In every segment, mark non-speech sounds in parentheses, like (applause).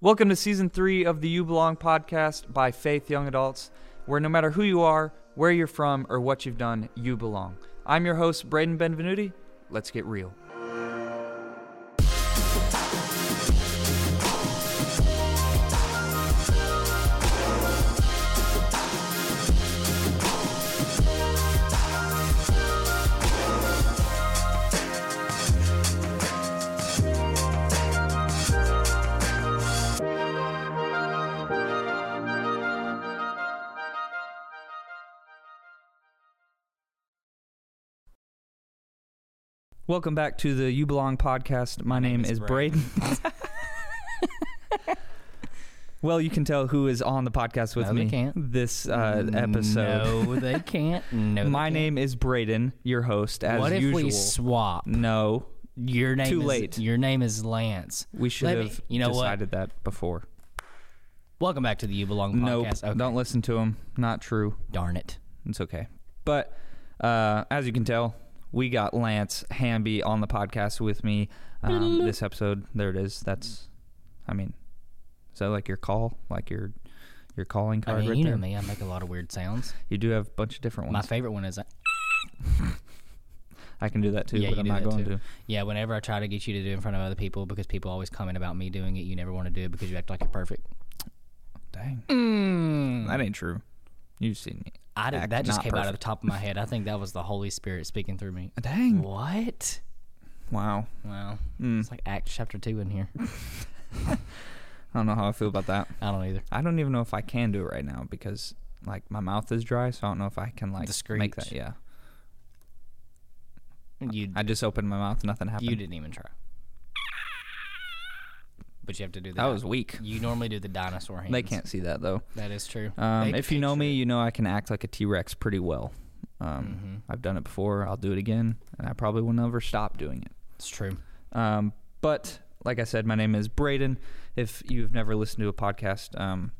Welcome to season three of the You Belong podcast by Faith Young Adults, where no matter who you are, where you're from, or what you've done, you belong. I'm your host, Braden Benvenuti. Let's get real. Welcome back to the You Belong podcast. My, name, is Braden. well, you can tell who is on the podcast with No, me they can't. this uh, episode. No, they can't. (laughs) No, they My can't. name is Braden, your host, as What if usual. we swap? no, Your name Too is, late. Your name is Lance. we should Let me- have you know what? decided that before. Welcome back to the You Belong Nope, podcast. Okay. don't listen to him. Not true. Darn it. It's okay. But uh, as you can tell, we got Lance Hamby on the podcast with me um, this episode. There it is. That's, I mean, is that like your call, like your your calling I card mean, right you there? know me. I make a lot of weird sounds. You do have a bunch of different ones. My favorite one is, (laughs) I can do that too, Yeah, but I'm not going too. to. yeah, whenever I try to get you to do it in front of other people because people always comment about me doing it, you never want to do it because you act like you're perfect. Dang, Mm. that ain't true. You've seen me. I did, that just came out of the top of my head. I think that was the Holy Spirit speaking through me. Dang. What? Wow. Wow. Mm. It's like Acts chapter 2 in here. (laughs) I don't know how I feel about that. I don't either. I don't even know if I can do it right now because like my mouth is dry, so I don't know if I can like make that. Yeah. You I just opened my mouth, nothing happened. You didn't even try. But you have to do That was weak. You normally do the dinosaur hands. They can't see that though. That is true. Um, They if you know picture me, you know I can act like a T Rex pretty well. Um, Mhm. I've done it before. I'll do it again, and I probably will never stop doing it. it's true. Um, but like I said, my name is Braden. If you've never listened to a podcast, um,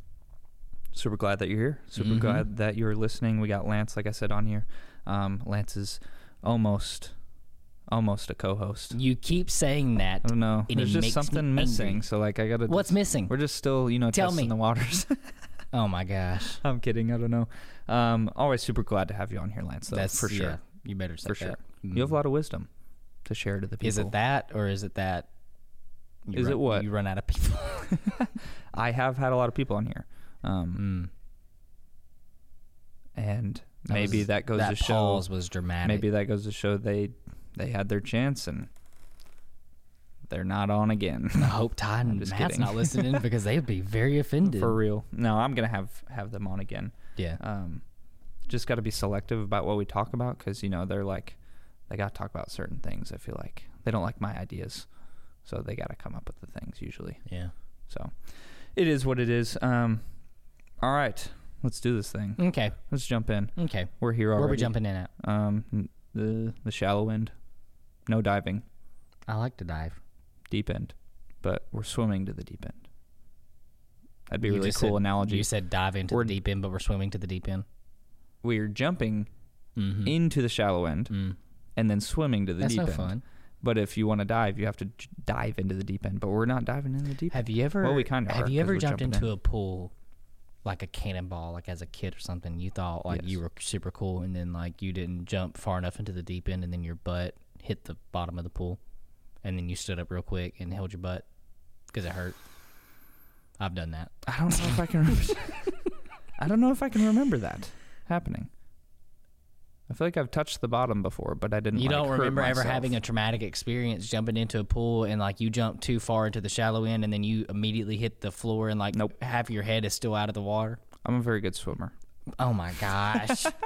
super glad that you're here. Super Mhm. glad that you're listening. We got Lance, like I said, on here. Um, Lance is almost, almost a co-host. You keep saying that. I don't know. There's just something missing. angry. So like, I gotta. What's missing? We're just still, you know, Tell testing me. the waters. (laughs) Oh my gosh. I'm kidding. I don't know. Um, always super glad to have you on here, Lance. Though, That's for sure. yeah, you better say For sure. that. You have a lot of wisdom to share to the people. Is it that or is it that? you Is run- it what? You run out of people. (laughs) (laughs) I have had a lot of people on here. Um, Mm. and That maybe was- that goes that to show was dramatic. maybe that goes to show they they had their chance and they're not on again I hope Todd (laughs) and Matt's kidding. not listening (laughs) because they'd be very offended. for real no i'm gonna have have them on again yeah. um just got to be selective about what we talk about because you know they're like they got to talk about certain things i feel like they don't like my ideas so they got to come up with the things usually Yeah. so it is what it is um all right let's do this thing Okay. let's jump in Okay. we're here already Where are we jumping in at? um the the shallow end no diving I like to dive. deep end, but we're swimming to the deep end. That'd be a really cool said- analogy. You said dive into We're- the deep end, but we're swimming to the deep end. we're jumping Mm-hmm. into the shallow end Mm. and then swimming to the That's deep no end. fun. But if you want to dive, you have to j- dive into the deep end. But we're not diving into the deep end. Have end. you ever? Well, we kinda Have are, you ever jumped into in. a pool, like a cannonball, like as a kid or something? You thought like you were super cool, and then like you didn't jump far enough into the deep end, and then your butt hit the bottom of the pool, and then you stood up real quick and held your butt because it hurt. I've done that. I don't know if I can. Remember, (laughs) I don't know if I can remember that happening. I feel like I've touched the bottom before, but I didn't. You like, don't remember ever having a traumatic experience jumping into a pool and like you jumped too far into the shallow end and then you immediately hit the floor and like Nope. half your head is still out of the water. I'm a very good swimmer. Oh my gosh. (laughs)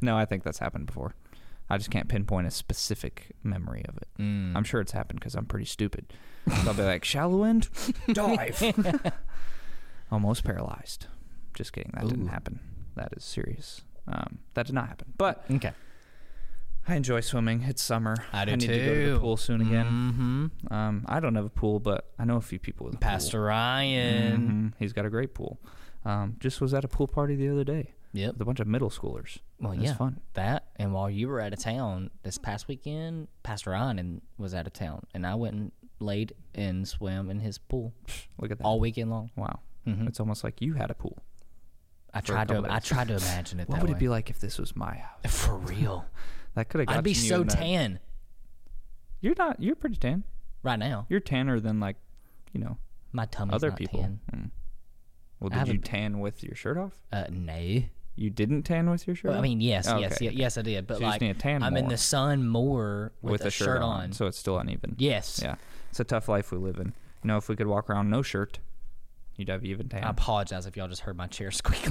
No, I think that's happened before. I just can't pinpoint a specific memory of it. Mm. I'm sure it's happened because I'm pretty stupid. So I'll be like, shallow end, dive. (laughs) Almost paralyzed. Just kidding. That didn't happen. That is serious. Um, that did not happen. But okay. I enjoy swimming. It's summer. I do need to go to the too. pool soon again. Mm-hmm. Um, I don't have a pool, but I know a few people with a Pastor pool. Ryan. Mhm. He's got a great pool. Um, just was at a pool party the other day Yep. with a bunch of middle schoolers. Well, It was yeah. fun. That and while you were out of town this past weekend, Pastor Ryan and- was out of town, and I went and laid and swam in his pool Look at that. all weekend long. wow. hmm It's almost like you had a pool. I tried to. I tried to (laughs) imagine it. What would way. it be like if this was my house? (laughs) For real, (laughs) That could have. I'd be you so that- tan You're not. You're pretty tan. right now. You're tanner than like, you know, My tummy's other not people. tan. Mm. Well, did you tan with your shirt off? Uh, no. You didn't tan with your shirt. Well, I mean, yes, Oh, yes, okay, ye- okay. yes, I did. But So you just like, need to tan I'm in the sun more with, with, a, shirt on. so it's still uneven. yes. Yeah, it's a tough life we live in. You know, if we could walk around no shirt, you'd have even tan. I apologize if y'all just heard my chair (laughs) squeak.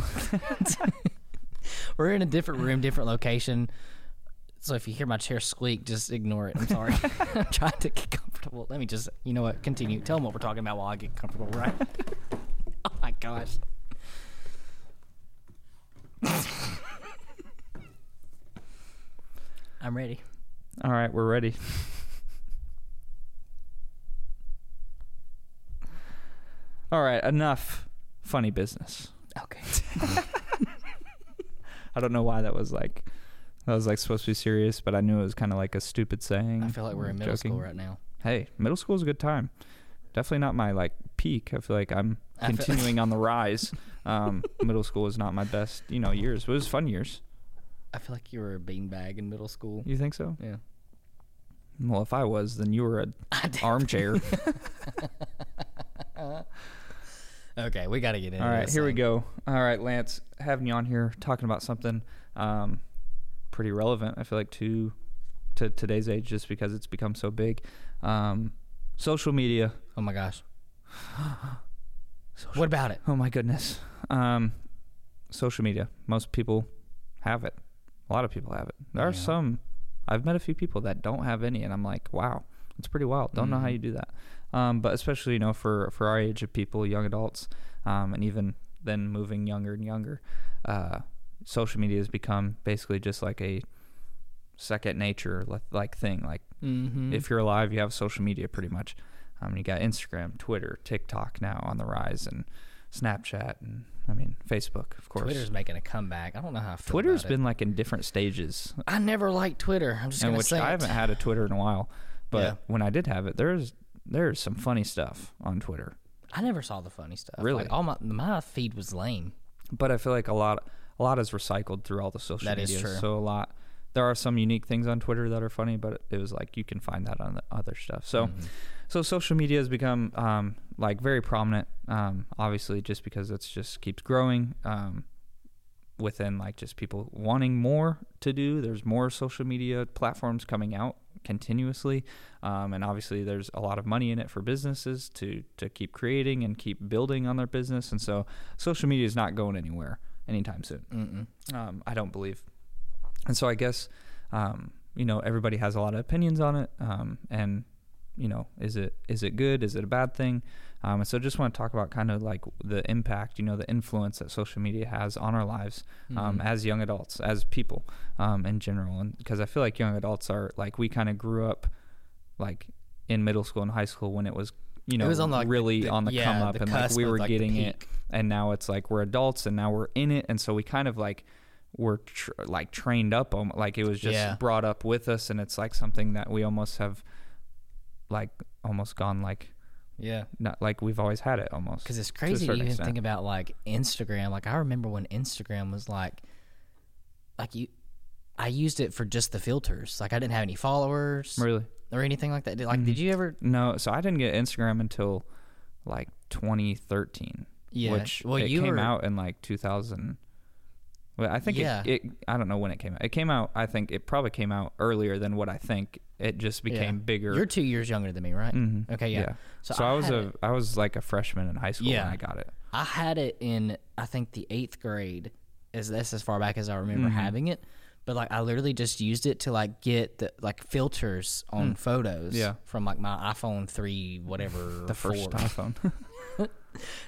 We're in a different room, different location. So if you hear my chair squeak, just ignore it. I'm sorry. (laughs) I'm trying to get comfortable. Let me just, you know what? Continue. Tell them what we're talking about while I get comfortable, right? (laughs) oh my gosh. (laughs) I'm ready. All right, we're ready. All right, enough funny business. Okay. (laughs) I don't know why that was like that was like supposed to be serious, but I knew it was kind of like a stupid saying. I feel like we're in middle joking. school right now. Hey, middle school is a good time. Definitely not my like peak. I feel like I'm continuing on the (laughs) rise. Um, middle school is not my best, you know, years. But it was fun years. I feel like you were a beanbag in middle school. You think so? Yeah. Well, if I was, then you were an (laughs) armchair. (laughs) Okay, we got to get into All right, here we go. All right, Lance, having you on here talking about something um, pretty relevant. I feel like to to today's age, just because it's become so big. Um, social media. Oh my gosh. what about it? Oh my goodness. Um, social media. Most people have it. A lot of people have it. There are some. I've met a few people that don't have any, and I'm like, wow, it's pretty wild. Don't know how Mhm. you do that. Um, but especially you know for for our age of people, young adults, um, and even then moving younger and younger, uh, social media has become basically just like a second nature like thing. Like Mm-hmm. if you're alive, you have social media pretty much. Um, you got Instagram, Twitter, TikTok now on the rise, and Snapchat, and I mean Facebook, of course. Twitter's making a comeback. I don't know how I feel Twitter's been like in different stages, I never liked Twitter. I'm just and gonna which say I it. haven't had a Twitter in a while. But Yeah. when I did have it, there's there's some funny stuff on Twitter. I never saw the funny stuff. Really? Like all my my feed was lame. But I feel like a lot a lot is recycled through all the social That is media. true. So a lot there are some unique things on Twitter that are funny, but it was like you can find that on the other stuff. So Mhm. So social media has become um, like very prominent um, obviously just because it's just keeps growing um, within like just people wanting more to do there's more social media platforms coming out continuously um, and obviously there's a lot of money in it for businesses to to keep creating and keep building on their business and so social media is not going anywhere anytime soon um, I don't believe. And so I guess, um, you know, everybody has a lot of opinions on it. Um, and, you know, is it is it good? Is it a bad thing? Um, and so just want to talk about kind of like the impact, you know, the influence that social media has on our lives um, Mhm. as young adults, as people um, in general. And because I feel like young adults are like, we kind of grew up like in middle school and high school when it was, you know, it was on the, really the- on the yeah, come up the and like we were like, getting it and now it's like we're adults and now we're in it and so we kind of like we're tr- like trained up like it was just Yeah. brought up with us and it's like something that we almost have like almost gone like Yeah. not like we've always had it almost Because it's crazy to even extent. think about like Instagram. Like I remember when Instagram was like, like you, I used it for just the filters. Like I didn't have any followers really or anything like that. Did- Like, Mhm. did you ever? no so i didn't get instagram until like 2013 Yeah. which well, it you came were, out in like 2000 well i think Yeah. it, it i don't know when it came out it came out i think it probably came out earlier than what i think it just yeah. became bigger You're two years younger than me, right? Mhm. Okay, yeah. So, So I, I was a it- I was like a freshman in high school Yeah. when I got it. I had it in I think the eighth grade. Is that's as far back as I remember Mhm. having it. But like I literally just used it to like get the like filters on photos. Hmm. Yeah. From like my iPhone three, whatever (laughs) The first four, iPhone. (laughs) (laughs)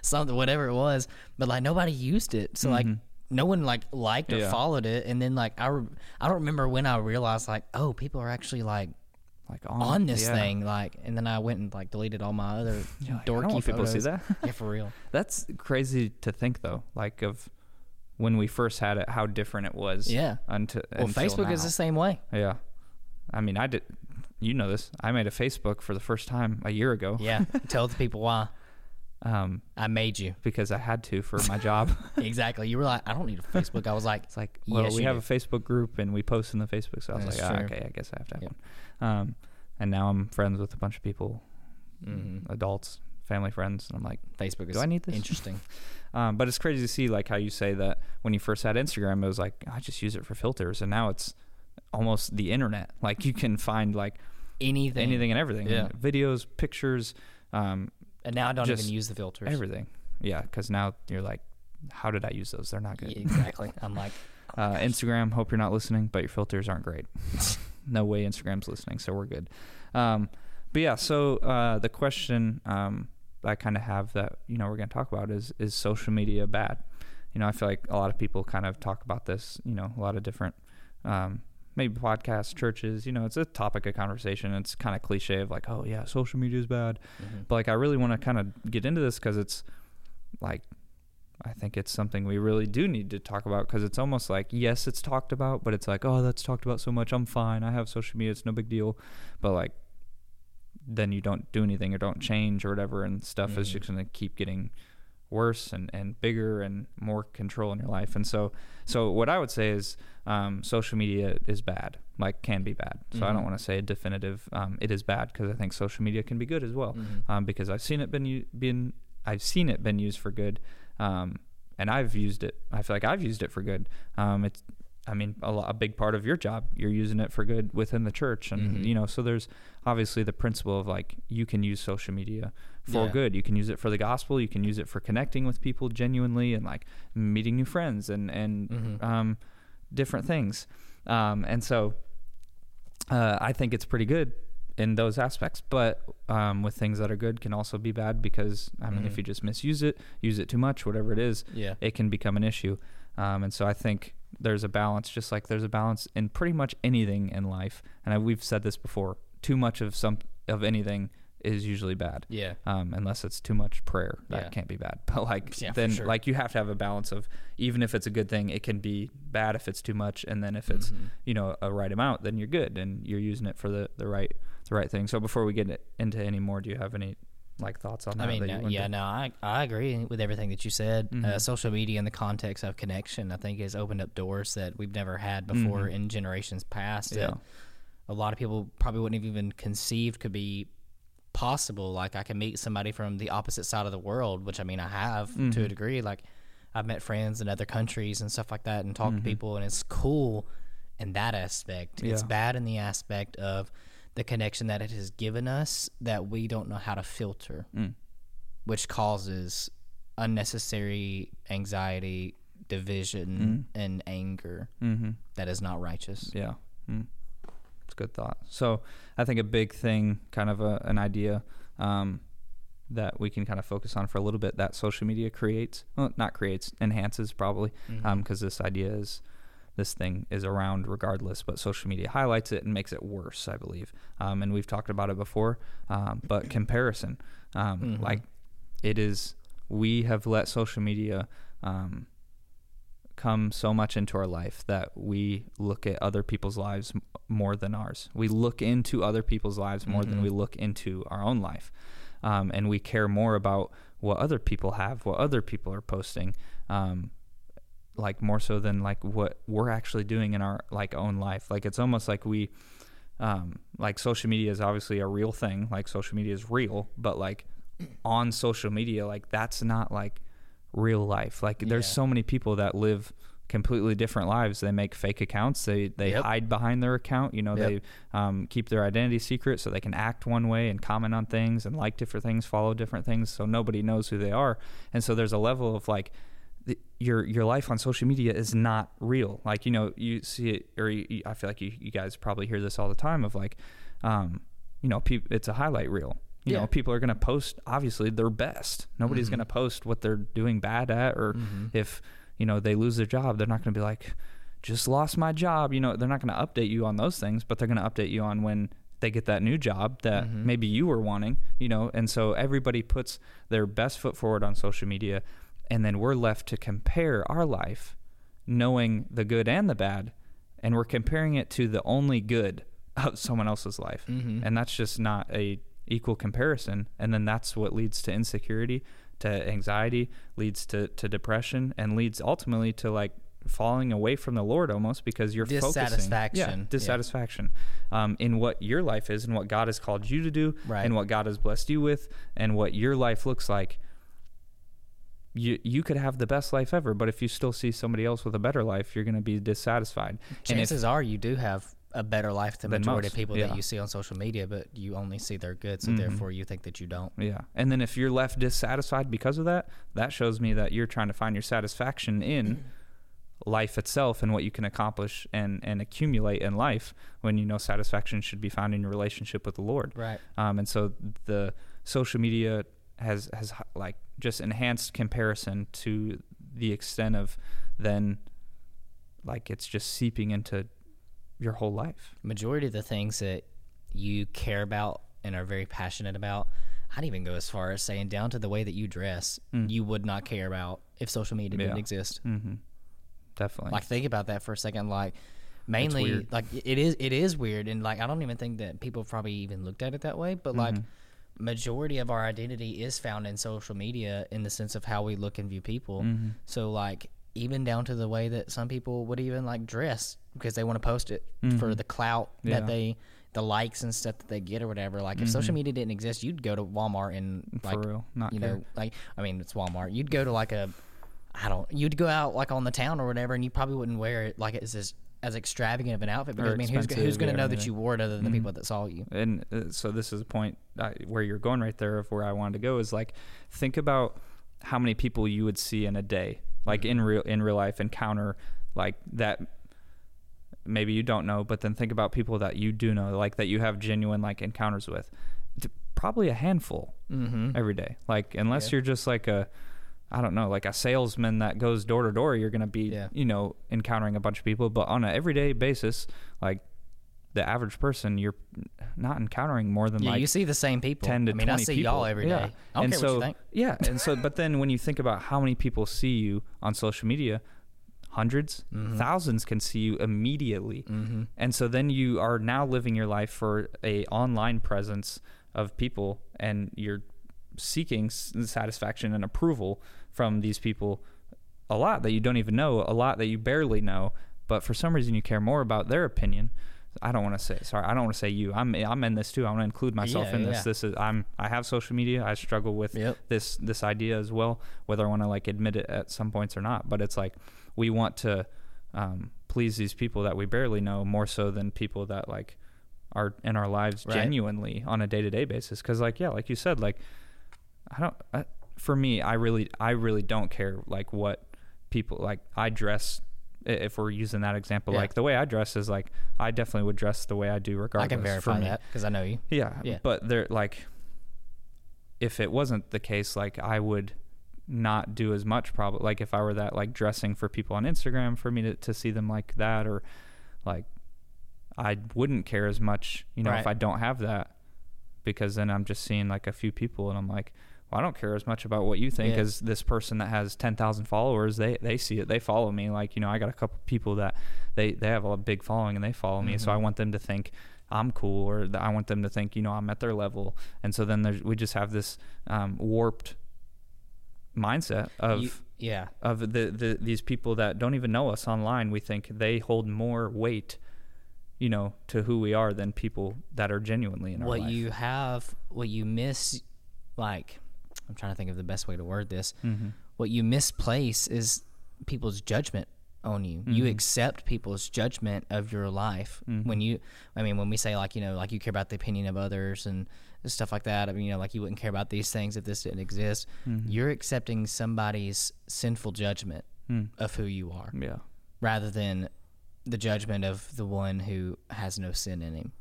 something, whatever it was. But like nobody used it, so like Mhm. no one like liked or Yeah. followed it. And then like I, re- I don't remember when I realized like oh people are actually like like on, on this yeah. thing like. And then I went and like deleted all my other (laughs) like, dorky people see that. (laughs) yeah, for real. (laughs) That's crazy to think though. Like of when we first had it, how different it was. Yeah. Until Well, until Facebook now. is the same way. Yeah. I mean, I did. you know this. I made a Facebook for the first time a year ago. Yeah. Tell the people why Um, I made you. because I had to for my job. (laughs) Exactly. You were like, I don't need a (laughs) Facebook. I was like, It's like, well, Yes, we have do. a Facebook group and we post in the Facebook. So I was That's like, true. okay, I guess I have to have Yep. one. Um, and now I'm friends with a bunch of people, Mhm. adults, family friends, and I'm like, Facebook is Do I need this? interesting. (laughs) um, but it's crazy to see like how you say that when you first had Instagram, it was like I just use it for filters, and now it's almost the internet. Like you can find like Anything. anything and everything, Yeah. videos, pictures, um, And now I don't Just even use the filters. everything. Yeah, because now you're like, how did I use those? They're not good. Yeah, exactly. (laughs) I'm like, oh Uh. Instagram, hope you're not listening, but your filters aren't great. (laughs) no way Instagram's listening, so we're good. Um, but yeah, so uh, the question um, I kind of have that you know we're going to talk about is is social media bad? You know, I feel like a lot of people kind of talk about this. You know, a lot of different um, maybe podcasts, churches. You know, it's a topic of conversation. It's kind of cliche of like, oh yeah, social media is bad. Mhm. But like, I really want to kind of get into this because it's like, I think it's something we really do need to talk about because it's almost like, yes, it's talked about, but it's like, oh, that's talked about so much. I'm fine. I have social media. It's no big deal. But like, then you don't do anything or don't change or whatever, and stuff is Mhm. just going to keep getting worse and, and bigger and more control in your life. And so, so what I would say is, um, social media is bad, like can be bad. So I don't Mhm. want to say a definitive, um, it is bad because I think social media can be good as well Mhm. um, because I've seen it been been I've seen it been used for good, um, and I've used it. I feel like I've used it for good. Um, it's I mean a, a big part of your job. You're using it for good within the church, and Mhm. you know so there's obviously the principle of like you can use social media for Yeah. good. You can use it for the gospel. You can use it for connecting with people genuinely and like meeting new friends and and Mhm. um, different things. Um, and so uh, I think it's pretty good in those aspects. But um, with things that are good can also be bad because I mean, if Mhm. you just misuse it, use it too much, whatever it is, Yeah. it can become an issue. Um, and so I think there's a balance, just like there's a balance in pretty much anything in life. And I, we've said this before: too much of some of anything is usually bad Yeah. um, unless it's too much prayer. That Yeah. can't be bad. (laughs) But like Yeah, then sure. like you have to have a balance of even if it's a good thing, it can be bad if it's too much, and then if it's Mhm. you know a right amount, then you're good and you're using it for the the right the right thing. So before we get into any more, do you have any like thoughts on that? I mean, that no, yeah, to- no, I, I agree with everything that you said. Uh, Mhm. social media in the context of connection, I think, has opened up doors that we've never had before Mhm. in generations past. Yeah. A lot of people probably wouldn't have even conceived could be possible. Like, I can meet somebody from the opposite side of the world, which I mean, I have to a Mhm. degree. Like, I've met friends in other countries and stuff like that and talked to people, and it's cool in that aspect. It's bad in the aspect of the connection that it has given us that we don't know how to filter Mm. which causes unnecessary anxiety, division, and anger Mm-hmm. that is not righteous. Yeah. Mm. It's a good thought. So I think a big thing, kind of a, an idea um, that we can kind of focus on for a little bit that social media creates, well, not creates, enhances probably, because Mhm. this idea is, this thing is around regardless, but social media highlights it and makes it worse, I believe. Um, and we've talked about it before, um, but comparison, um, Mhm. like it is, we have let social media um, come so much into our life that we look at other people's lives m- more than ours. We look into other people's lives more than Mhm. we look into our own life. Um, and we care more about what other people have, what other people are posting, um, like more so than like what we're actually doing in our like own life. Like it's almost like we, um, like social media is obviously a real thing. Like social media is real, but like on social media, like that's not like real life. Like there's Yeah. so many people that live completely different lives. They make fake accounts. They they Yep. hide behind their account. You know, Yep. they um, keep their identity secret so they can act one way and comment on things and like different things, follow different things, so nobody knows who they are. And so there's a level of like your your life on social media is not real. Like you know, you see it, or you, I feel like you, you guys probably hear this all the time of like, um, you know, peop, it's a highlight reel. You Yeah. know, people are going to post obviously their best. Nobody's Mhm. going to post what they're doing bad at, or Mhm. if you know they lose their job, they're not going to be like, just lost my job. You know, they're not going to update you on those things, but they're going to update you on when they get that new job that Mhm. maybe you were wanting. You know, and so everybody puts their best foot forward on social media, and then we're left to compare our life, knowing the good and the bad, and we're comparing it to the only good (laughs) of someone else's life, Mhm. and that's just not a equal comparison. And then that's what leads to insecurity, to anxiety, leads to to depression, and leads ultimately to like falling away from the Lord almost because you're focusing yeah, Dissatisfaction. Yeah. dissatisfaction um, in what your life is and what God has called you to do Right. and what God has blessed you with and what your life looks like you you could have the best life ever but if you still see somebody else with a better life you're going to be dissatisfied and if, Chances are you do have a better life than Than majority most, of people yeah. that you see on social media, but you only see their good, so Mhm. therefore you think that you don't. yeah and then if you're left dissatisfied because of that that shows me that you're trying to find your satisfaction in (clears throat) life itself and what you can accomplish and and accumulate in life when you know satisfaction should be found in your relationship with the lord Right. um, and so the social media has has like just enhanced comparison to the extent of then like it's just seeping into your whole life Majority of the things that you care about and are very passionate about, I'd even go as far as saying down to the way that you dress, Mm. you would not care about if social media didn't exist. mm-hmm. definitely Like think about that for a second. Like mainly, like it is it is weird, and like I don't even think that people probably even looked at it that way. But like Mm-hmm. Majority of our identity is found in social media in the sense of how we look and view people. Mm-hmm. So like even down to the way that some people would even like dress because they want to post it for the clout Mm-hmm. Yeah. that they the likes and stuff that they get or whatever. Like if social media didn't exist, you'd go to Walmart and Mm-hmm. For like real, not you care. know like I mean it's Walmart. You'd go to like a I don't you'd go out like on the town or whatever and you probably wouldn't wear it like it's as as extravagant of an outfit because I mean who's, who's going to know that you wore it other than the people that saw you. and uh, so this is a point uh, where you're going right there of where I wanted to go is like think about how many people you would see in a day like in real in real life encounter like that maybe you don't know but then think about people that you do know like that you have genuine like encounters with probably a handful Mm-hmm. every day like unless Yeah. you're just like a I don't know, like a salesman that goes door to door, you're going to be, Yeah. you know, encountering a bunch of people. But on an everyday basis, like the average person, you're not encountering more than Yeah, like you see the same people. 10 to I mean, 20 I see people. y'all every day. yeah. I don't and care so, what you think. (laughs) Yeah. And so, but then when you think about how many people see you on social media, 100s Mm-hmm. thousands can see you immediately. Mm-hmm. And so then you are now living your life for a online presence of people and you're seeking satisfaction and approval from these people a lot that you don't even know, a lot that you barely know, but for some reason you care more about their opinion. I don't want to say sorry. I don't want to say you. I'm I'm in this too. I want to include myself Yeah, in this. yeah. This is I'm I have social media. I struggle with Yep. this this idea as well, whether I want to like admit it at some points or not. But it's like we want to um, please these people that we barely know more so than people that like are in our lives Right. genuinely on a day to day basis. Because like yeah, like you said, like I don't. I, for me, I really I really don't care like what people like. I dress. If we're using that example, Yeah. like the way I dress is like I definitely would dress the way I do regardless. I can for verify me. that because I know you. Yeah, Yeah. but they're like, if it wasn't the case, like I would not do as much. Probably like if I were that like dressing for people on Instagram for me to to see them like that, or like I wouldn't care as much, you know, if I don't have that, because then I'm just seeing like a few people and I'm like. Well, I don't care as much about what you think Yeah. as this person that has ten thousand followers. They they see it. They follow me. Like you know, I got a couple people that they they have a big following and they follow me. So I Mhm. want them to think I'm cool, or that I want them to think, you know, I'm at their level. And so then there's, we just have this um, warped mindset of You- yeah. of the, the these people that don't even know us online. We think they hold more weight, you know, to who we are than people that are genuinely in our what you have, what you miss, like, I'm trying to think of the best way to word this. Mm-hmm. What you misplace is people's judgment on you. You Mhm. accept people's judgment of your life Mhm. when you. I mean, when we say like you know, like you care about the opinion of others and stuff like that. I mean, you know, like you wouldn't care about these things if this didn't exist. Mhm. You're accepting somebody's sinful judgment Mm. of who you are, Yeah. rather than the judgment of the one who has no sin in him,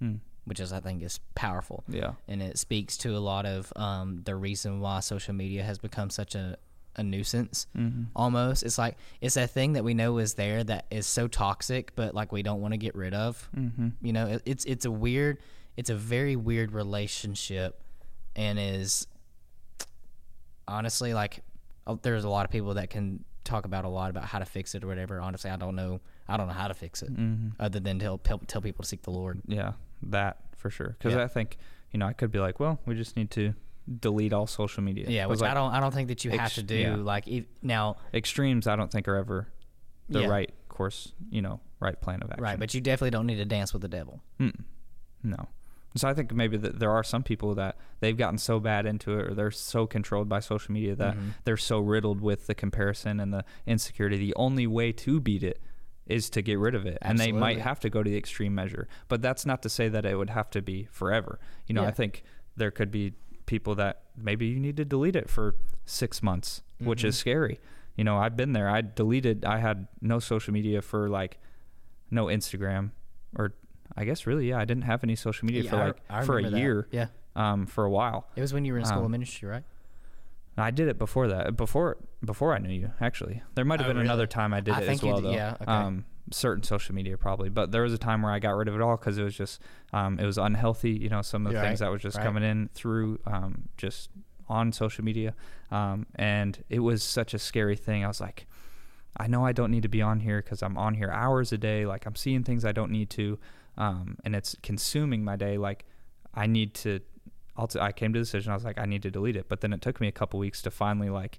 Mm. Which is I think is powerful Yeah. and it speaks to a lot of um, the reason why social media has become such a, a nuisance Mm-hmm. almost it's like it's a thing that we know is there that is so toxic but like we don't want to get rid of Mm-hmm. you know it, it's it's a weird it's a very weird relationship and is honestly like uh, there's a lot of people that can talk about a lot about how to fix it or whatever. Honestly, I don't know. I don't know how to fix it Mm-hmm. other than tell help tell people to seek the Lord. Yeah, that for sure. Because Yeah. I think you know I could be like, well, we just need to delete all social media. Yeah, which like, I don't. I don't think that you have to do. yeah. Like if, now, extremes. I don't think are ever the Yeah. right course. You know, right plan of action. right? But you definitely don't need to dance with the devil. Mm. No. So I think maybe that there are some people that they've gotten so bad into it or they're so controlled by social media that Mhm. they're so riddled with the comparison and the insecurity. The only way to beat it is to get rid of it. And they might have to go to the extreme measure. But that's not to say that it would have to be forever. You know, Yeah. I think there could be people that maybe you need to delete it for 6 months, which is Mhm. scary. You know, I've been there. I deleted I had no social media for like no Instagram or I guess really, yeah, I didn't have any social media Yeah, for like I for a that. year, Yeah, um, for a while. it was when you were in school Um, of ministry, right? I did it before that, before before I knew you. Actually, there might have Oh, been another time I did I it think as well, did- though. yeah, okay. Um, certain social media probably, but there was a time where I got rid of it all because it was just um, it was unhealthy. You know, some of the Right, things that was just right. coming in through um, just on social media, um, and it was such a scary thing. I was like. I know I don't need to be on here because I'm on here hours a day. Like I'm seeing things I don't need to, um, and it's consuming my day. Like I need to. I'll t- I came to the decision. I was like, I need to delete it. But then it took me a couple weeks to finally like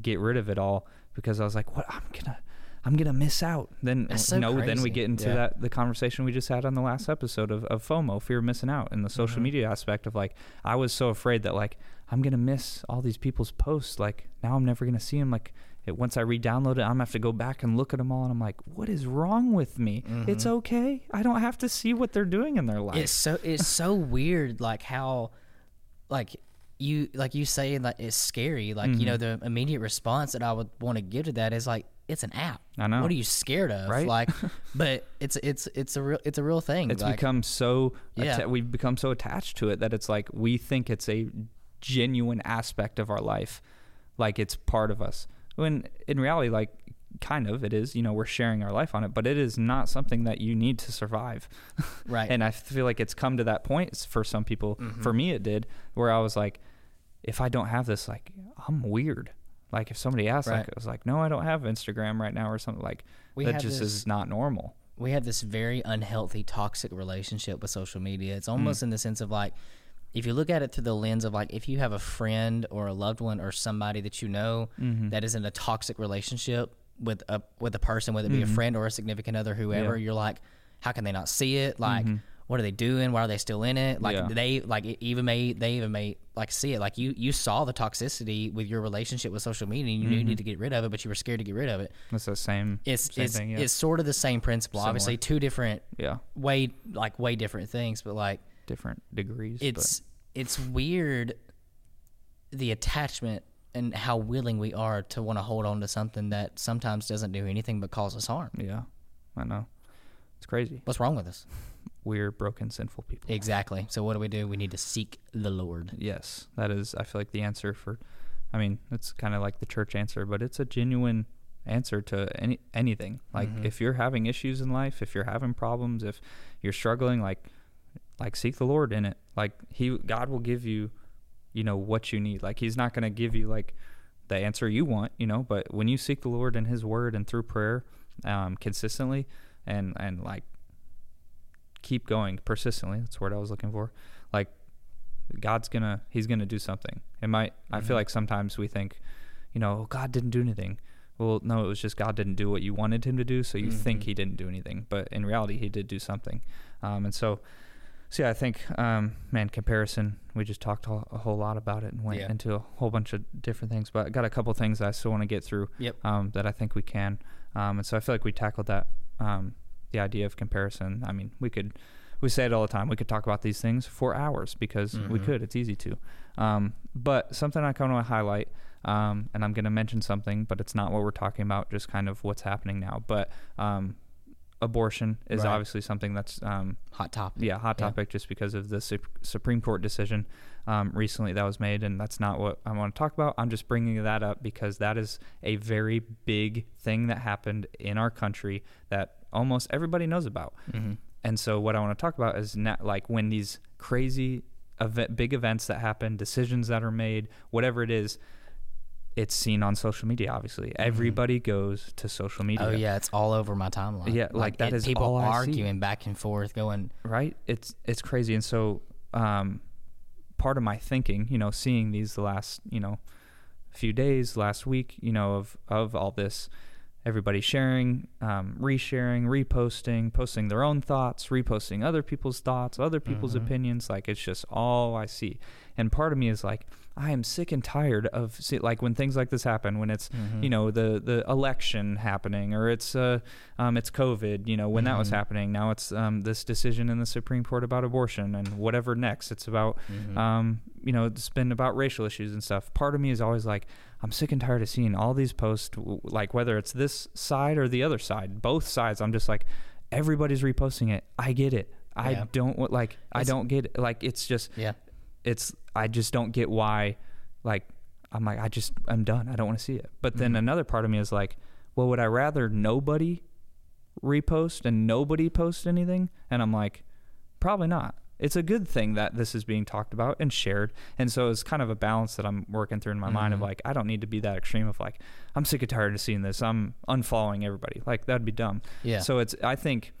get rid of it all because I was like, what? I'm gonna, I'm gonna miss out. Then That's so no. Then we get into Yeah. that the conversation we just had on the last episode of, of FOMO, fear of missing out, and the social Mhm. media aspect of like I was so afraid that like I'm gonna miss all these people's posts. Like now I'm never gonna see them. Like it, once I re-download it, I'm gonna have to go back and look at them all, and I'm like, what is wrong with me? It's Mhm. okay. I don't have to see what they're doing in their life. It's so it's so (laughs) weird, like how, like you like you say that it's scary. Like you know, Mm-hmm. the immediate response that I would want to give to that is like, it's an app. I know. What are you scared of? Right? Like, (laughs) but it's it's it's a real it's a real thing. it's like, become so Yeah. we've become so attached to it that it's like we think it's a genuine aspect of our life like it's part of us when in reality like kind of it is you know we're sharing our life on it but it is not something that you need to survive (laughs) right. and i feel like it's come to that point for some people Mhm. for me it did where i was like if i don't have this like i'm weird like if somebody asked like i was like no i don't have instagram right now or something like We that just this- is not normal we have this very unhealthy, toxic relationship with social media. It's almost in the sense of like, if you look at it through the lens of like, if you have a friend or a loved one or somebody that you know Mm-hmm. that is in a toxic relationship with a with a person, whether it be a mm-hmm. friend or a significant other, whoever, Yeah. you're like, how can they not see it? Like, mm-hmm. what are they doing? Why are they still in it? Like Yeah. they like it even may they even may like see it. Like you you saw the toxicity with your relationship with social media. and You knew you mm-hmm. need to get rid of it, but you were scared to get rid of it. it's the same It's same it's thing, yeah. it's sort of the same principle. Obviously, two different yeah way like way different things, but like different degrees. it's it's weird the attachment and how willing we are to want to hold on to something that sometimes doesn't do anything but cause us harm. yeah, I know. It's crazy. What's wrong with us? (laughs) We're broken, sinful people. Exactly. So what do we do? We need to seek the Lord. Yes, that is. I feel like the answer for. I mean, it's kind of like the church answer, but it's a genuine answer to any anything. Like Mhm. if you're having issues in life, if you're having problems, if you're struggling, like like seek the Lord in it. Like he God will give you, you know, what you need. Like he's not going to give you like the answer you want, you know, but when you seek the Lord in his word and through prayer um consistently and and like keep going persistently, that's the word I was looking for. Like God's to he's to do something. It might I feel Mhm. like sometimes we think, you know, "Oh, God didn't do anything. Well, no, it was just God didn't do what you wanted him to do, so you think Mhm. he didn't do anything, but in reality, he did do something. Um, and so, so yeah, I think, um, man, comparison. We just talked a, a whole lot about it and went Yeah. into a whole bunch of different things. But I got a couple things I still want to get through. Yep. Um, that I think we can. Um, and so I feel like we tackled that. Um, the idea of comparison. I mean, we could. We say it all the time. We could talk about these things for hours because we Mhm. could. It's easy to. Um, but something I kind of want to highlight, um, and I'm going to mention something, but it's not what we're talking about. Just kind of what's happening now. But um, abortion is Right. obviously something that's um, Hot topic. yeah hot Yeah. topic just because of the Sup- Supreme Court decision um, recently that was made, and that's not what I want to talk about. I'm just bringing that up because that is a very big thing that happened in our country that almost everybody knows about. hmm And so what I want to talk about is not like when these crazy event, big events that happen, decisions that are made, whatever it is, it's seen on social media. Obviously, everybody goes to social media. Mm-hmm. Oh yeah, it's all over my timeline. Yeah, like, that it- is people all I see. arguing back and forth, going, right it's it's crazy and so um part of my thinking you know seeing these the last you know few days last week you know of of all this everybody sharing um, resharing reposting posting their own thoughts reposting other people's thoughts other people's Mhm. opinions like it's just all i see and part of me is like i am sick and tired of see, like when things like this happen when it's Mhm. you know the the election happening or it's uh um it's covid you know when that was Mhm. happening now it's um this decision in the supreme court about abortion and whatever next it's about Mhm. um you know it's been about racial issues and stuff part of me is always like i'm sick and tired of seeing all these posts like whether it's this side or the other side both sides i'm just like everybody's reposting it i get it i Yeah. don't like i don't get it like it's just yeah, it's I just don't get why like I'm like I just I'm done. I don't want to see it. But then Mhm. another part of me is like, well, would I rather nobody repost and nobody post anything? And I'm like, probably not. It's a good thing that this is being talked about and shared. And so it's kind of a balance that I'm working through in my mind of Mhm. like I don't need to be that extreme of like I'm sick and tired of seeing this. I'm unfollowing everybody. Like that'd be dumb. yeah. So it's I think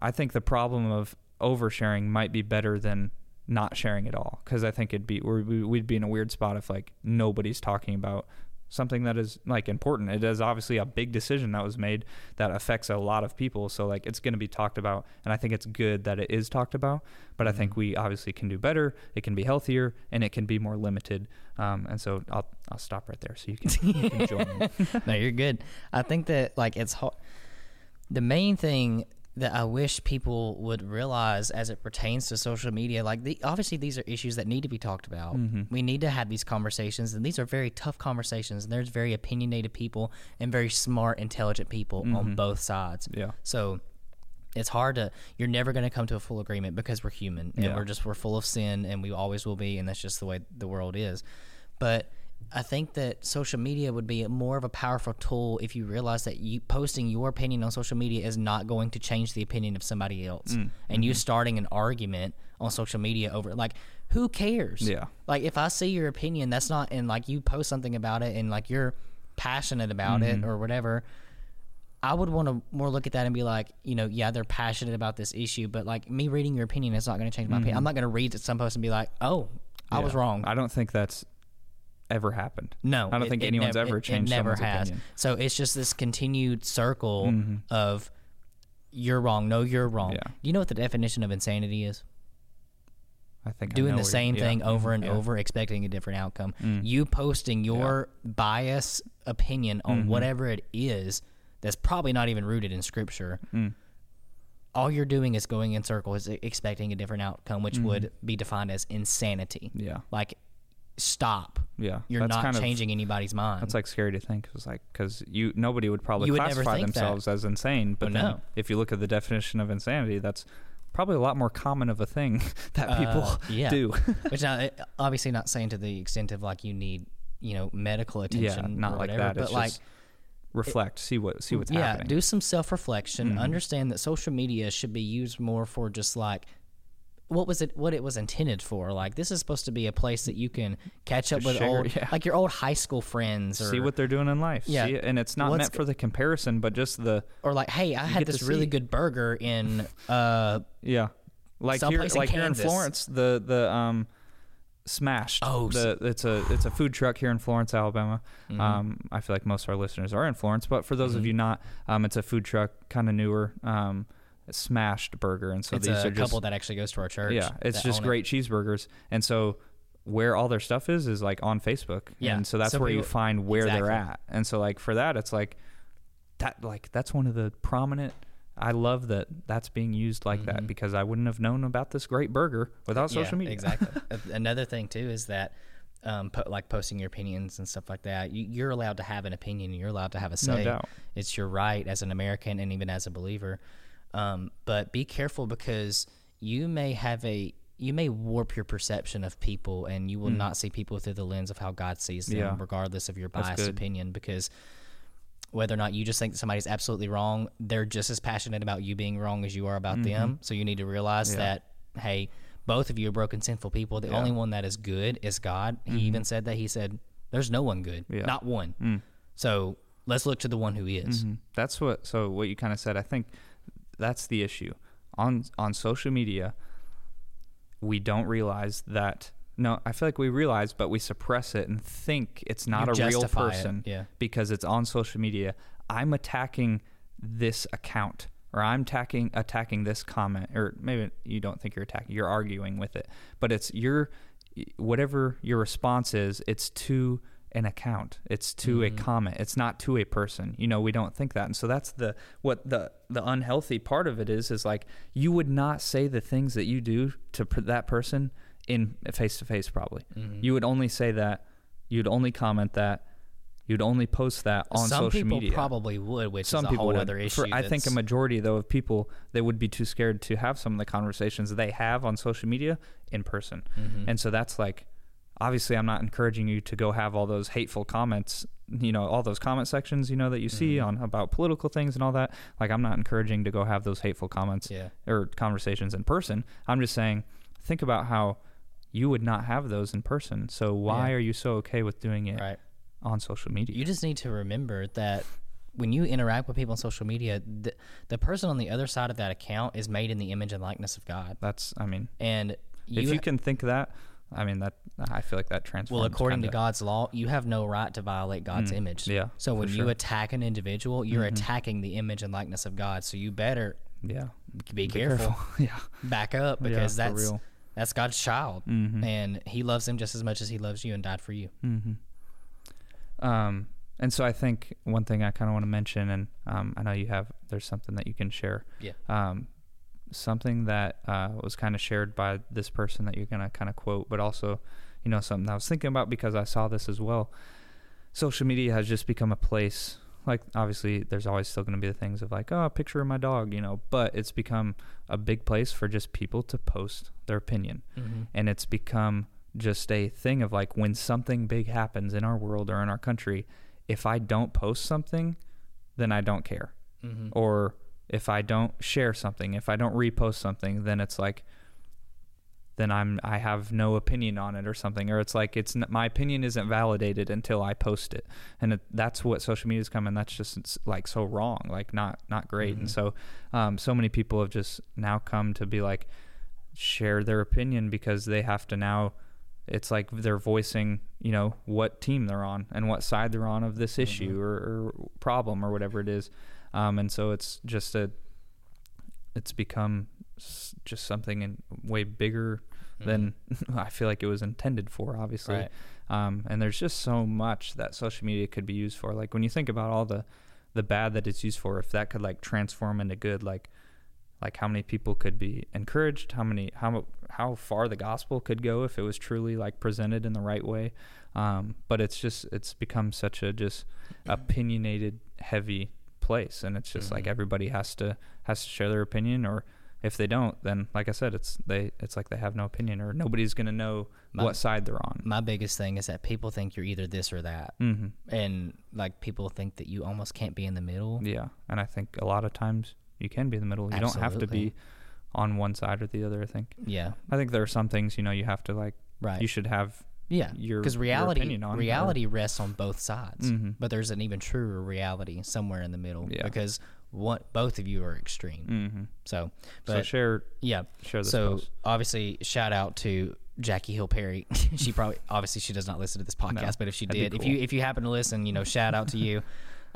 I think the problem of oversharing might be better than not sharing at all because I think it'd be we'd be in a weird spot if like nobody's talking about something that is like important. It is obviously a big decision that was made that affects a lot of people. So like it's going to be talked about, and I think it's good that it is talked about. But I think Mhm. we obviously can do better. It can be healthier, and it can be more limited. Um, and so I'll I'll stop right there so you can, you can join (laughs) no, you're good. I think that like it's hard. The main thing that I wish people would realize as it pertains to social media, like the obviously these are issues that need to be talked about. Mhm. We need to have these conversations, and these are very tough conversations. And there's very opinionated people and very smart, intelligent people on Mhm. both sides. Yeah. So it's hard to you're never going to come to a full agreement because we're human and Yeah. we're just we're full of sin and we always will be and that's just the way the world is. But I think that social media would be more of a powerful tool if you realize that you posting your opinion on social media is not going to change the opinion of somebody else. Mm, And you starting an argument on social media over like who cares? Yeah. Like if I see your opinion, that's not and like you post something about it and like you're passionate about it Mhm. or whatever. I would want to more look at that and be like, you know, yeah, they're passionate about this issue, but like me reading your opinion is not going to change my opinion. I'm not going to read some post and be like, oh, I was wrong. I don't think that's ever happened. no, I don't it- think it anyone's nev- ever changed It never has. opinion. So it's just this continued circle Mhm. of you're wrong. No, you're wrong. Yeah. Do you know what the definition of insanity is? I think I Doing know the same yeah. thing over Mhm. and Yeah. over, expecting a different outcome. Mm. You posting your bias opinion on Mhm. whatever it is that's probably not even rooted in scripture. Mm. all you're doing is going in circles expecting a different outcome which Mhm. would be defined as insanity Yeah. like stop Yeah. you're That's not kind of- changing anybody's mind That's like scary to think. Cause like, cause you nobody would probably You would never classify think that. themselves as insane. But Well, then, no. if you look at the definition of insanity, that's probably a lot more common of a thing (laughs) that people Uh, yeah. do. (laughs) which (laughs) now it- obviously not saying to the extent of like you need you know medical attention yeah, not or like whatever, that. but It's like just reflect, see what, see what's yeah happening. do some self-reflection Mhm. understand that social media should be used more for just like what was it what it was intended for like this is supposed to be a place that you can catch up with share, old (laughs) yeah. like your old high school friends or see what they're doing in life. Yeah. See and it's not What's meant for the comparison, but just the or like hey i had this really good burger in uh yeah, like here, like here in Florence, the the um, smashed. Oh, the it's a it's a food truck here in Florence, Alabama. Mhm. Um, I feel like most of our listeners are in Florence, but for those of Mhm. you not, um, it's a food truck, kind of newer, um, smashed burger, and so it's these a are couple just that actually goes to our church yeah, it's just own it. great cheeseburgers, and so where all their stuff is is like on Facebook, Yeah, and so that's so where you find where they're at, and so like for that, it's like that like that's one of the prominent. I love that that's being used like that Mhm. because I wouldn't have known about this great burger without social Yeah, media. exactly (laughs) another thing too is that um, po- like posting your opinions and stuff like that you, you're allowed to have an opinion you're allowed to have a say. No doubt. it's your right as an american and even as a believer um, but be careful because you may have a you may warp your perception of people and you will not see people through the lens of how god sees them Mm. Yeah. regardless of your biased opinion because whether or not you just think somebody's absolutely wrong, they're just as passionate about you being wrong as you are about them. So you need to realize Mm-hmm. Yeah. that, hey, both of you are broken, sinful people. The Yeah. Mm-hmm. only one that is good is God. He even said that. He said, There's no one good, Yeah. not one. Mm. So let's look to the one who is. Mhm. That's what. So what you kind of said. I think that's the issue on on social media. We don't realize that. No, I feel like we realize, but we suppress it and think it's not You a real justify it, person yeah. because it's on social media. I'm attacking this account, or I'm attacking attacking this comment, or maybe you don't think you're attacking. You're arguing with it, but it's your whatever your response is. It's to an account. It's to a comment. It's not to a person. You know, we don't think that. And so that's the what the the unhealthy part of it is is like you would not say the things that you do to per- that person in face to face probably. Mm-hmm. You would only say that you'd only comment that you'd only post that on Some social people media. probably would, which some is a people whole would. other issue. For, I think a majority though of people they would be too scared to have some of the conversations they have on social media in person. Mm-hmm. And so that's like obviously I'm not encouraging you to go have all those hateful comments, you know, all those comment sections, you know, that you see Mm-hmm. on about political things and all that. Like I'm not encouraging to go have those hateful comments Yeah. or conversations in person. I'm just saying think about how you would not have those in person. So why Yeah. are you so okay with doing it right. on social media? You just need to remember that when you interact with people on social media, the, the person on the other side of that account is made in the image and likeness of God. That's I mean, And you, if you ha- can think that, I mean that I feel like that transforms. well, according to kinda- God's law, you have no right to violate God's Mm, image. yeah, So when you sure. Mm-hmm. attack an individual, you're attacking the image and likeness of God. So you better yeah, be, careful, (laughs) yeah, back up because for that's real. that's God's child, Mhm. and He loves him just as much as He loves you and died for you. hmm Um, and so I think one thing I kind of want to mention, and um, I know you have, there's something that you can share. Yeah. Um, something that uh, was kind of shared by this person that you're gonna kind of quote, but also, you know, something I was thinking about because I saw this as well. Social media has just become a place. Like obviously, there's always still going to be the things of like, oh, a picture of my dog, you know. But it's become a big place for just people to post their opinion Mm-hmm. and it's become just a thing of like when something big happens in our world or in our country if i don't post something then i don't care Mm-hmm. or if i don't share something if i don't repost something then it's like then i'm i have no opinion on it or something or it's like it's my opinion isn't validated until i post it and it, that's what social media's come and that's just like so wrong like not not great and Mhm. so um, so many people have just now come to be like share their opinion because they have to now it's like they're voicing you know what team they're on and what side they're on of this issue or, or problem or whatever it is. Um, and so it's just a it's become just something in way bigger than (laughs) I feel like it was intended for obviously. Right. um, and there's just so much that social media could be used for. Like when you think about all the the bad that it's used for if that could like transform into good like like how many people could be encouraged how many how how far the gospel could go if it was truly like presented in the right way. Um, but it's just it's become such a just opinionated heavy place. And it's just like Mhm. everybody has to has to share their opinion or if they don't then like i said it's they it's like they have no opinion or nobody's gonna know My- what side they're on. My biggest thing is that people think you're either this or that, hmm and like people think that you almost can't be in the middle. yeah. And i think a lot of times you can be in the middle you don't have to be on one side or the other i think Yeah, i think there are some things you know you have to like right. you should have yeah, your- because your reality opinion on it, or- reality rests on both sides, Mhm. but there's an even truer reality somewhere in the middle. Yeah. Because what both of you are extreme. hmm So, so share yeah. share this So post. obviously, shout out to Jackie Hill Perry. (laughs) she (laughs) probably obviously she does not listen to this podcast, but if she did, if you if you happen to listen, you know, shout out to (laughs) you.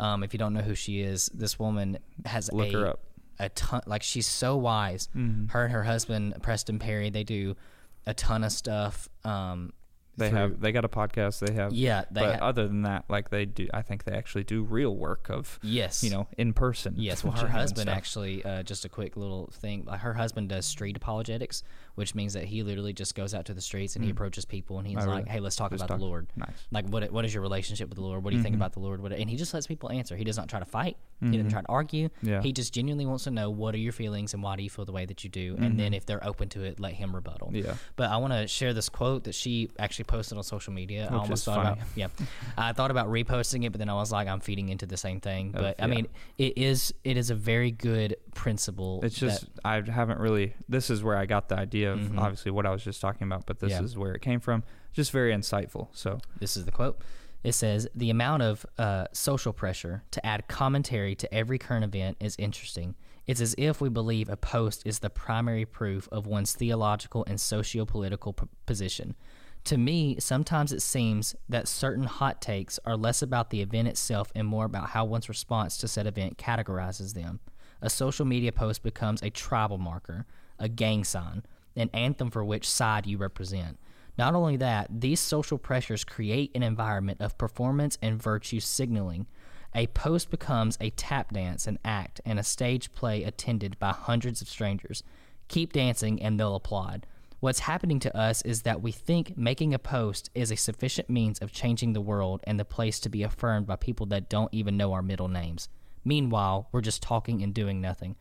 Um, if you don't know who she is, this woman has Look a her up. A ton. Like she's so wise. Mhm. Her and her husband Preston Perry, they do a ton of stuff. Um, they through- have they got a podcast they have yeah, they but ha- other than that like they do i think they actually do real work of yes, you know in person Yes, well, her husband actually, uh, just a quick little thing. Her husband does street apologetics, which means that he literally just goes out to the streets and he approaches people and he's Oh, like, really? "Hey, let's talk Just about talk- the Lord. nice Like, what what is your relationship with the Lord? What do you think Mhm. about the Lord? What, and he just lets people answer. He does not try to fight. He doesn't try to argue. Mm-hmm. Yeah. He just genuinely wants to know what are your feelings and why do you feel the way that you do. And then if they're open to it, let him rebuttal. Mm-hmm. yeah But I want to share this quote that she actually posted on social media. I almost thought funny. about yeah, I thought about reposting it, but then I was like, I'm feeding into the same thing. Of- But I yeah. mean, it is it is a very good principle. it's just i haven't really this is where i got the idea of Mhm. obviously what i was just talking about but this Yeah. is where it came from just very insightful so this is the quote. It says the amount of uh, social pressure to add commentary to every current event is interesting. It's as if we believe a post is the primary proof of one's theological and socio-political p- position. To me, sometimes it seems that certain hot takes are less about the event itself and more about how one's response to said event categorizes them. A social media post becomes a tribal marker, a gang sign, an anthem for which side you represent. Not only that, these social pressures create an environment of performance and virtue signaling. A post becomes a tap dance, an act, and a stage play attended by hundreds of strangers. Keep dancing and they'll applaud. What's happening to us is that we think making a post is a sufficient means of changing the world and the place to be affirmed by people that don't even know our middle names. Meanwhile, we're just talking and doing nothing.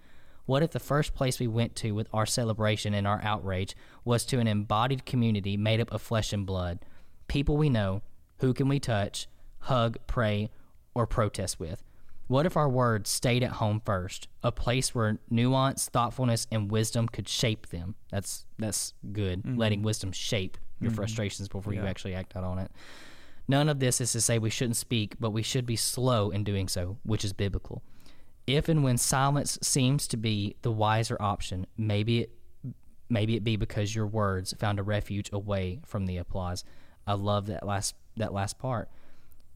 What if the first place we went to with our celebration and our outrage was to an embodied community made up of flesh and blood? People we know, who can we touch, hug, pray, or protest with? What if our words stayed at home first, a place where nuance, thoughtfulness, and wisdom could shape them? That's that's good. Mm-hmm. Letting wisdom shape your mm-hmm. frustrations before you actually act out on it. None of this is to say we shouldn't speak, but we should be slow in doing so, which is biblical. If and when silence seems to be the wiser option, maybe it maybe it be because your words found a refuge away from the applause. I love that last that last part.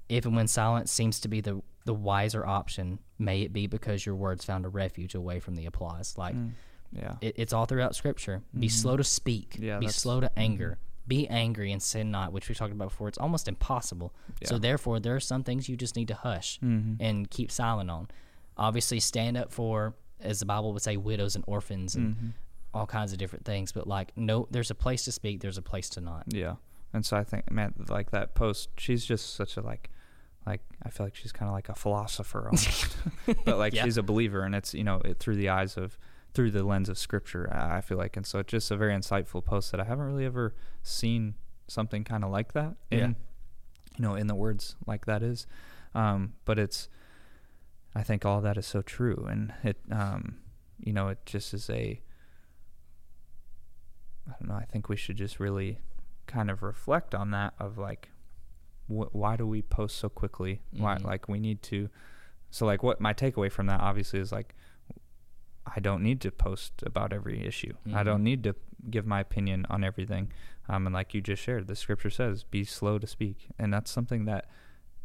If and when silence seems to be the the wiser option, may it be because your words found a refuge away from the applause. Like Yeah. it, it's all throughout Scripture. Be slow to speak. Mm-hmm. Yeah, be mm-hmm. slow to anger. Be angry and sin not, which we talked about before. It's almost impossible. So therefore, there are some things you just need to hush Mm-hmm. and keep silent on. Obviously, stand up for, as the Bible would say, widows and orphans and Mm-hmm. all kinds of different things. But like, no, there's a place to speak. There's a place to not. Yeah. And so I think, man, like that post, she's just such a like, like I feel like she's kind of like a philosopher almost, (laughs) (laughs) but like Yeah. she's a believer, and it's you know it, through the eyes of through the lens of scripture. I feel like, and so it's just a very insightful post that I haven't really ever seen something kind of like that in, Yeah. you know, in the words like that is, um, but it's. I think all that is so true, and it, um, you know, it just is a. I don't know. I think we should just really kind of reflect on that of like wh- why do we post so quickly why Mhm. like we need to so like what my takeaway from that obviously is like i don't need to post about every issue i don't Mhm. need to give my opinion on everything um, and like you just shared the scripture says be slow to speak and that's something that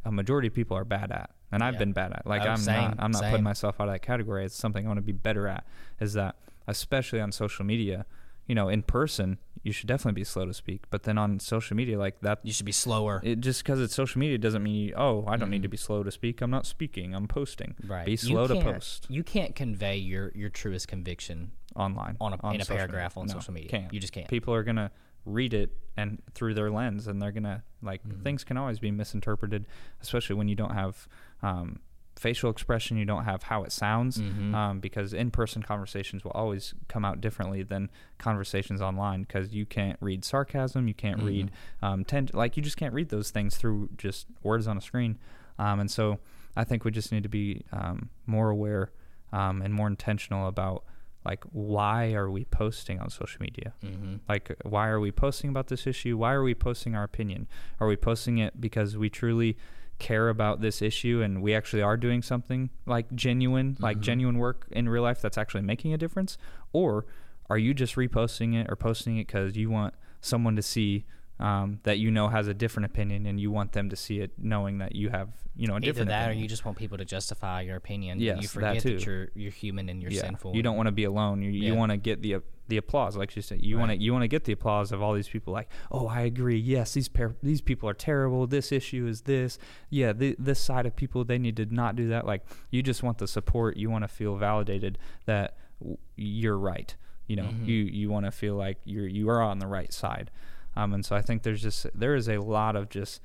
a majority of people are bad at and i've Yeah. been bad at like Oh, i'm same, not i'm not same. putting myself out of that category it's something i want to be better at is that especially on social media you know in person you should definitely be slow to speak but then on social media like that You should be slower. it just because it's social media doesn't mean you, oh i don't need to Mhm. be slow to speak i'm not speaking i'm posting right. be slow to post You can't convey your your truest conviction online on a, in a social media. paragraph on No, social media. can't. You just can't. people are gonna read it and through their lens and they're gonna like Mhm. things can always be misinterpreted especially when you don't have um, facial expression you don't have how it sounds Mhm. um, because in-person conversations will always come out differently than conversations online because you can't read sarcasm you can't read Mm-hmm. um, ten- like you just can't read those things through just words on a screen um, and so i think we just need to be um, more aware um, and more intentional about like why are we posting on social media mm-hmm. like why are we posting about this issue why are we posting our opinion are we posting it because we truly care about this issue and we actually are doing something like genuine like Mhm. genuine work in real life that's actually making a difference or are you just reposting it or posting it because you want someone to see um, that you know has a different opinion and you want them to see it knowing that you have you know a Either different that, or you just want people to justify your opinion. Yes, you that forget too. you're you're human and you're yeah. sinful. You don't want to be alone. You, you want to get the the applause, like you said. You want to you want to get the applause of all these people. Like, oh, I agree. Yes, these par- these people are terrible. This issue is this. Yeah, th- this side of people they need to not do that. Like, you just want the support. You want to feel validated that w- you're right. You know, Mhm. you you want to feel like you're you are on the right side. Um, and so I think there's just there is a lot of just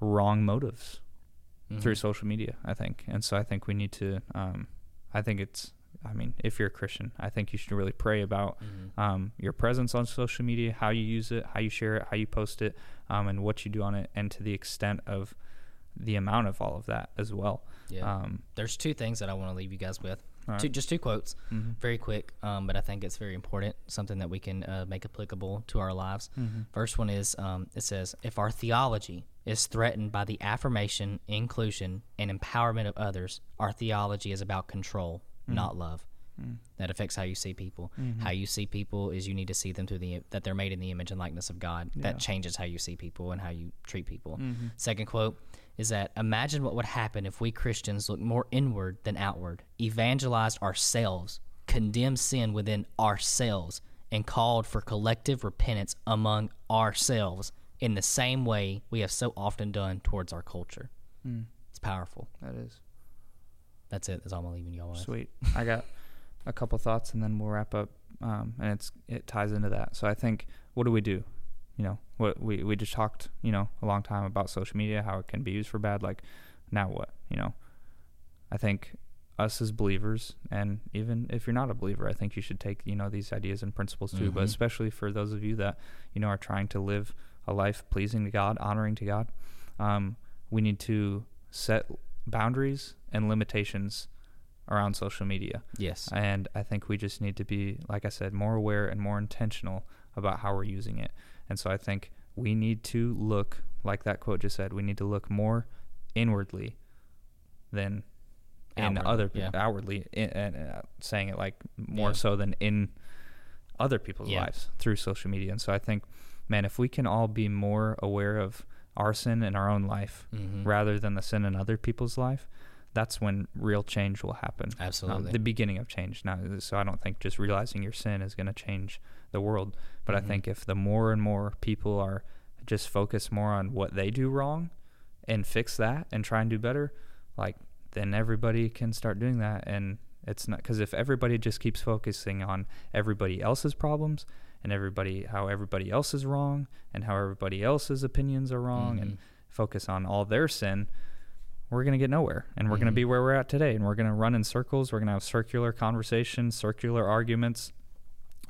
wrong motives through Mhm. social media. I think, and so I think we need to. Um, I think it's. I mean, if you're a Christian, I think you should really pray about Mhm. um, your presence on social media, how you use it, how you share it, how you post it, um, and what you do on it, and to the extent of the amount of all of that as well. Yeah. Um, There's two things that I want to leave you guys with. All two, just two quotes, Mhm. very quick, um, but I think it's very important, something that we can uh, make applicable to our lives. Mhm. First one is um, it says, if our theology is threatened by the affirmation, inclusion, and empowerment of others, our theology is about control, Mm. not love. Mm. That affects how you see people. Mhm. How you see people is you need to see them through the that they're made in the image and likeness of God. Yeah. That changes how you see people and how you treat people. Mhm. Second quote is that imagine what would happen if we Christians looked more inward than outward, evangelized ourselves, condemned sin within ourselves, and called for collective repentance among ourselves in the same way we have so often done towards our culture. Mm. It's powerful. That is That's it. That's all I'm leaving y'all with. sweet. I got a couple thoughts, and then we'll wrap up. Um, and it's it ties into that. So I think, what do we do? You know, what we we just talked, you know, a long time about social media, how it can be used for bad. Like, now what? You know, I think us as believers, and even if you're not a believer, I think you should take you know these ideas and principles too. But Mhm. especially for those of you that you know are trying to live a life pleasing to God, honoring to God, um, we need to set boundaries and limitations around social media. Yes. And I think we just need to be, like I said, more aware and more intentional about how we're using it. And so I think we need to look, like that quote just said, we need to look more inwardly than in Outwardly, other yeah. outwardly, in, and uh, saying it like more Yeah. so than in other people's Yeah. lives through social media. And so I think, man, if we can all be more aware of our sin in our own life Mhm. rather than the sin in other people's life, that's when real change will happen. Um, Absolutely. the beginning of change. Now, so I don't think just realizing your sin is going to change the world, but Mhm. I think if the more and more people are just focus more on what they do wrong and fix that and try and do better, like then everybody can start doing that and it's not because if everybody just keeps focusing on everybody else's problems and everybody how everybody else is wrong and how everybody else's opinions are wrong and Mhm. focus on all their sin we're going to get nowhere and we're going to Mhm. be where we're at today and we're going to run in circles we're going to have circular conversations circular arguments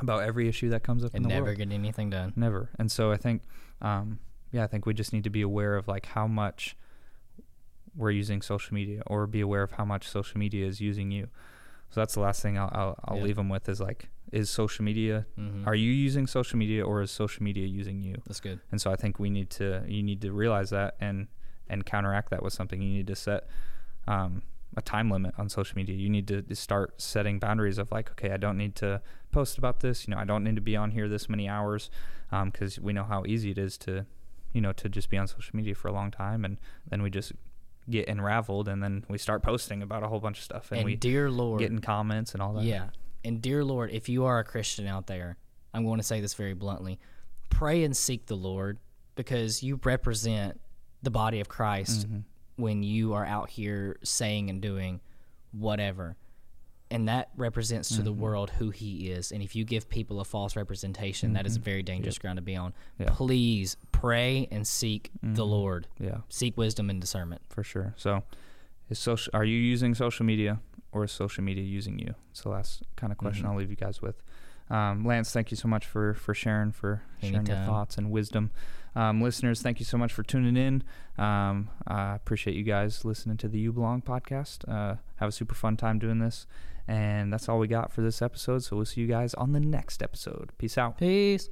about every issue that comes up in and the never world get anything done. never and so i think um, yeah i think we just need to be aware of like how much we're using social media or be aware of how much social media is using you so that's the last thing i'll, I'll, I'll leave them with is like is social media Mhm. are you using social media or is social media using you That's good. and so I think we need to you need to realize that and and counteract that with something. You need to set um, a time limit on social media. You need to to start setting boundaries of like, okay, I don't need to post about this. You know, I don't need to be on here this many hours because we know how easy it is to, you know, to just be on social media for a long time, and then we just get unraveled, and then we start posting about a whole bunch of stuff, and, And, we dear Lord, get in comments and all that. Yeah. And dear Lord, if you are a Christian out there, I'm going to say this very bluntly pray and seek the Lord because you represent the body of Christ Mhm. When you are out here saying and doing whatever. And that represents to the Mhm. world who he is. And if you give people a false representation, that is a Mhm. very dangerous ground to be on. Yeah. Please pray and seek the Mhm. Lord. Yeah. Seek wisdom and discernment. for sure. So, is social? Are you using social media, or is social media using you? It's the last kind of question Mhm. I'll leave you guys with. Um, Lance, thank you so much for for sharing, for sharing your thoughts and wisdom. Um, listeners, thank you so much for tuning in. Um, I appreciate you guys listening to the You Belong podcast. Uh, have a super fun time doing this, and that's all we got for this episode. So we'll see you guys on the next episode. Peace out. Peace.